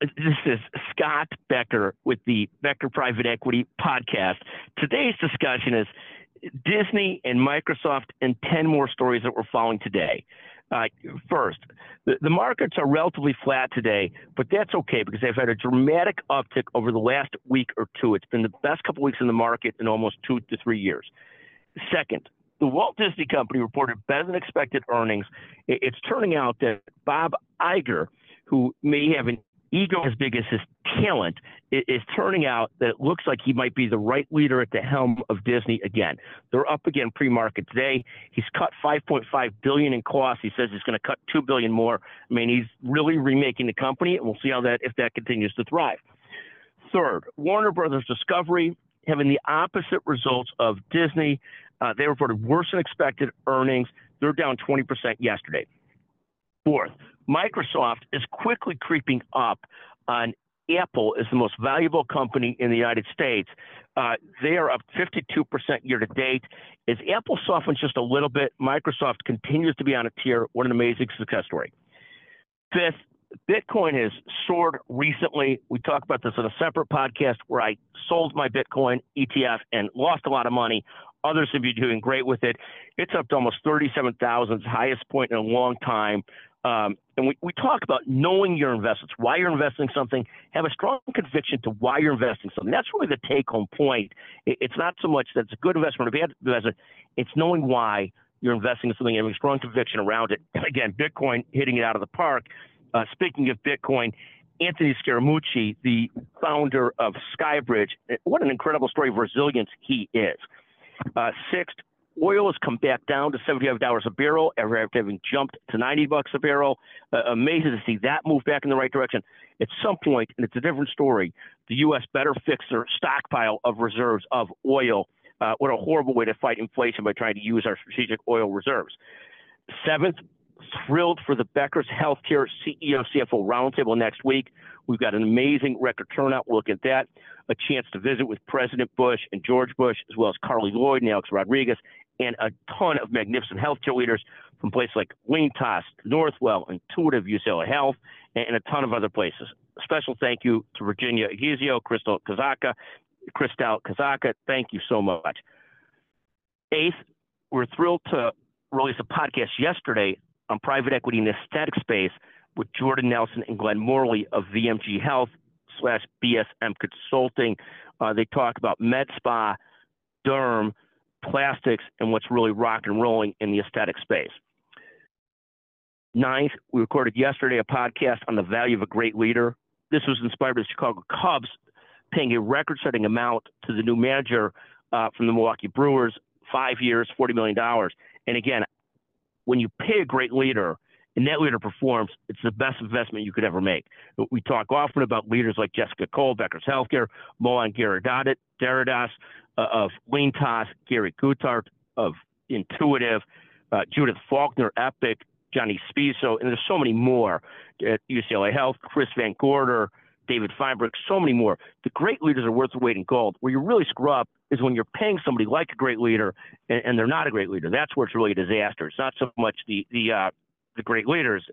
This is Scott Becker with the Becker Private Equity Podcast. Today's discussion is Disney and Microsoft and 10 more stories that we're following today. Uh, first, the, the, markets are relatively flat today, but that's okay because they've had a dramatic uptick over the last week or two. It's been the best couple weeks in the market in almost two to three years. Second, the Walt Disney Company reported better than expected earnings. It's turning out that Bob Iger, who may have an ego as big as his talent is turning out that it looks like he might be the right leader at the helm of Disney again. They're up again pre-market today. He's cut 5.5 billion in costs. He says he's going to cut 2 billion more. I mean, he's really remaking the company, and we'll see how that if that continues to thrive. Third, Warner Brothers Discovery having the opposite results of Disney. Uh, they reported worse than expected earnings. They're down 20% yesterday. Fourth, Microsoft is quickly creeping up on Apple is the most valuable company in the United States. Uh, they are up 52% year to date. As Apple softens just a little bit, Microsoft continues to be on a tier. What an amazing success story. Fifth, Bitcoin has soared recently. We talked about this on a separate podcast where I sold my Bitcoin ETF and lost a lot of money. Others have been doing great with it. It's up to almost 37,000, highest point in a long time. Um, and we, we talk about knowing your investments, why you're investing something, have a strong conviction to why you're investing something. That's really the take home point. It, it's not so much that it's a good investment or a bad investment, it's knowing why you're investing in something and having a strong conviction around it. And Again, Bitcoin hitting it out of the park. Uh, speaking of Bitcoin, Anthony Scaramucci, the founder of Skybridge, what an incredible story of resilience he is. Uh, sixth, Oil has come back down to $75 a barrel after having jumped to 90 bucks a barrel. Uh, amazing to see that move back in the right direction. At some point, and it's a different story, the U.S. better fix their stockpile of reserves of oil. Uh, what a horrible way to fight inflation by trying to use our strategic oil reserves. Seventh, thrilled for the Becker's Healthcare CEO CFO Roundtable next week. We've got an amazing record turnout. We'll look at that. A chance to visit with President Bush and George Bush, as well as Carli Lloyd and Alex Rodriguez, and a ton of magnificent healthcare leaders from places like LeanTaaS, Northwell, Intuitive, UCLA Health, and a ton of other places. A special thank you to Virginia Egizio, Crystal Kazaka, Crystal Kazaka. Thank you so much. Eighth, we're thrilled to release a podcast yesterday on private equity in the aesthetic space with Jordan Nelson and Glenn Morley of VMG Health slash BSM Consulting. Uh, they talk about med spa, derm, plastics, and what's really rock and rolling in the aesthetic space. Ninth, we recorded yesterday a podcast on the value of a great leader. This was inspired by the Chicago Cubs paying a record setting amount to the new manager uh, from the Milwaukee Brewers, five years, $40 million. And again, when you pay a great leader and that leader performs, it's the best investment you could ever make. We talk often about leaders like Jessica Cole, Becker's Healthcare, Mohan Daradas uh, of LeanTaaS, Gary Guthart of Intuitive, uh, Judith Faulkner, Epic, Johnese Spisso, and there's so many more at UCLA Health, Chris Van Gorder, David Feinberg, so many more. The great leaders are worth the weight in gold. Where you really screw up is when you're paying somebody like a great leader and, and they're not a great leader. That's where it's really a disaster. It's not so much the the uh, the great leaders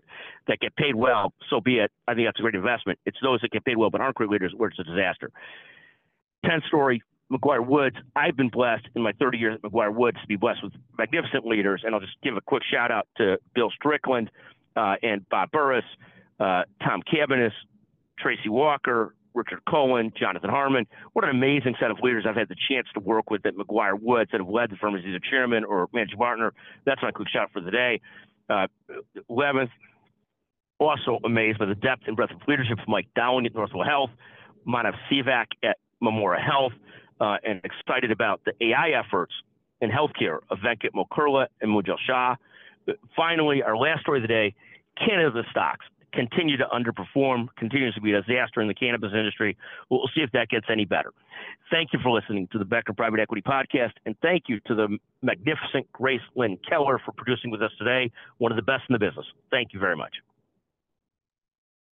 that get paid well. So be it. I think that's a great investment. It's those that get paid well but aren't great leaders where it's a disaster. Ten story. McGuireWoods. I've been blessed in my 30 years at McGuireWoods to be blessed with magnificent leaders, and I'll just give a quick shout out to Bill Strickland uh, and Bob Burrus, uh, Tom Cabanis, Tracy Walker, Richard Cullen, Jonathan Harmon. What an amazing set of leaders I've had the chance to work with at McGuireWoods that have led the firm as either chairman or managing partner. That's my quick shout for the day. Uh, 11th, also amazed by the depth and breadth of leadership from Mike Dowling at Northwell Health, Manav Sevak at Memora Health, uh, and excited about the AI efforts in healthcare of Venkat Mokurla and Mujal Shah. Finally, our last story of the day, Canada stocks continue to underperform, continues to be a disaster in the cannabis industry. We'll see if that gets any better. Thank you for listening to the Becker Private Equity Podcast, and thank you to the magnificent Grace Lynn Keller for producing with us today, one of the best in the business. Thank you very much.